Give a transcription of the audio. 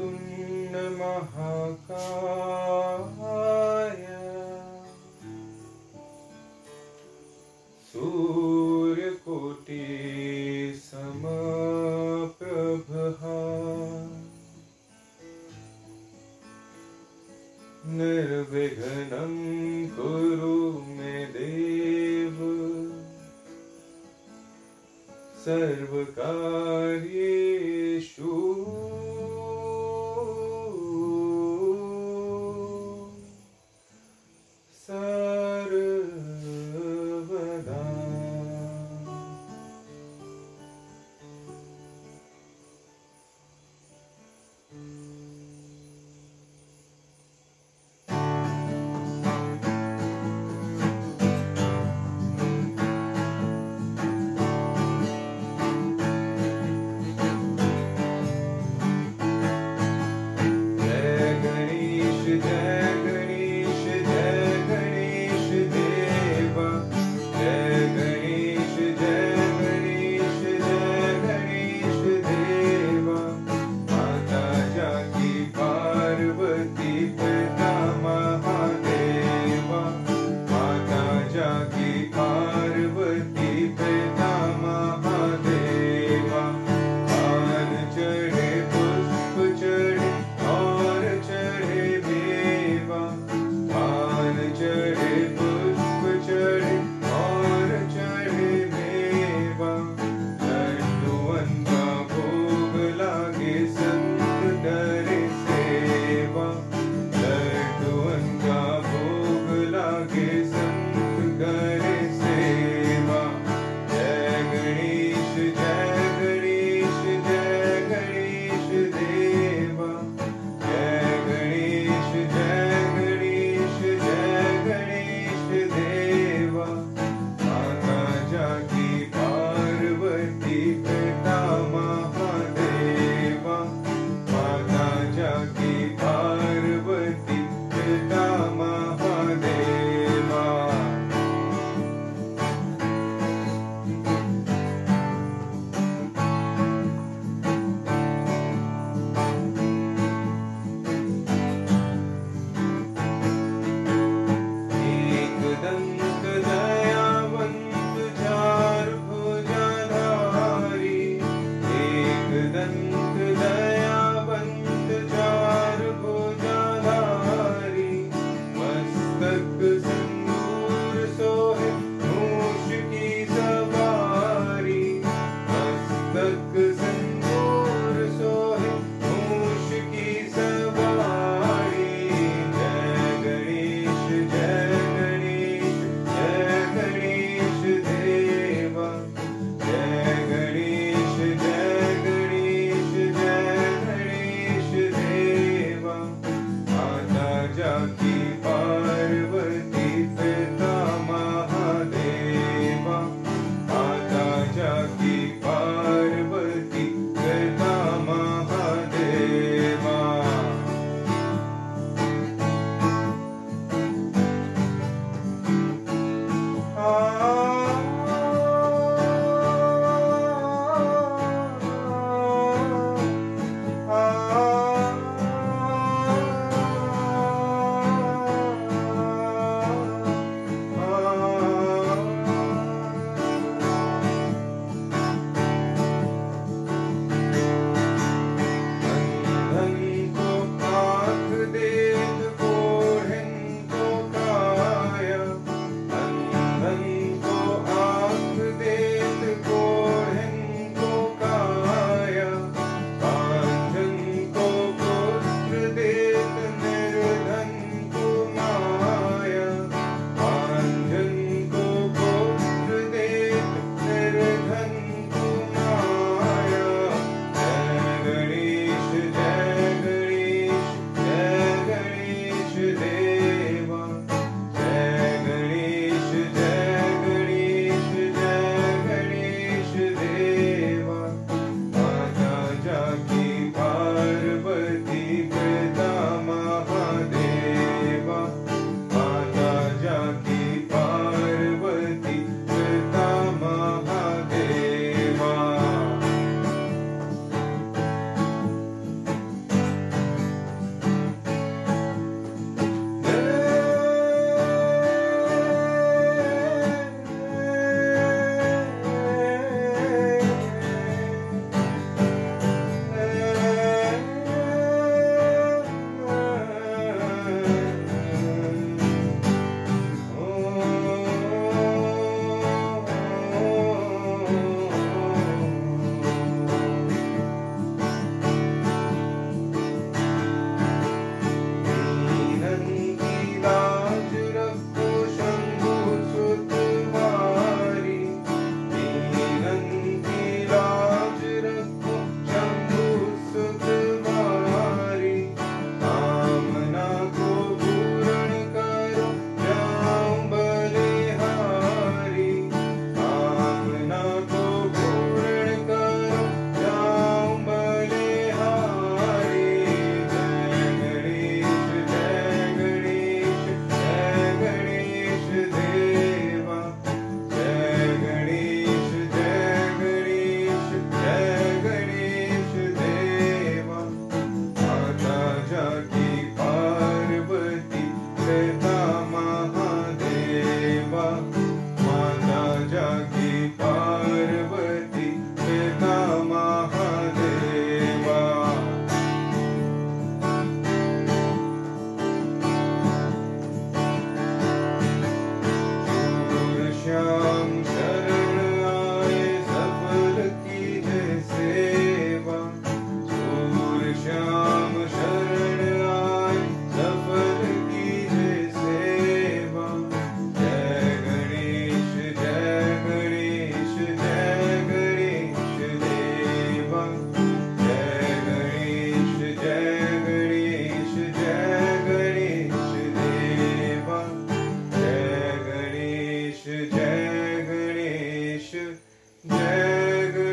वक्रतुण्ड महाकाय सूर्यकोटि समप्रभः निर्विघ्नं कुरु मे देव। सर्वकार्येषु 내가 그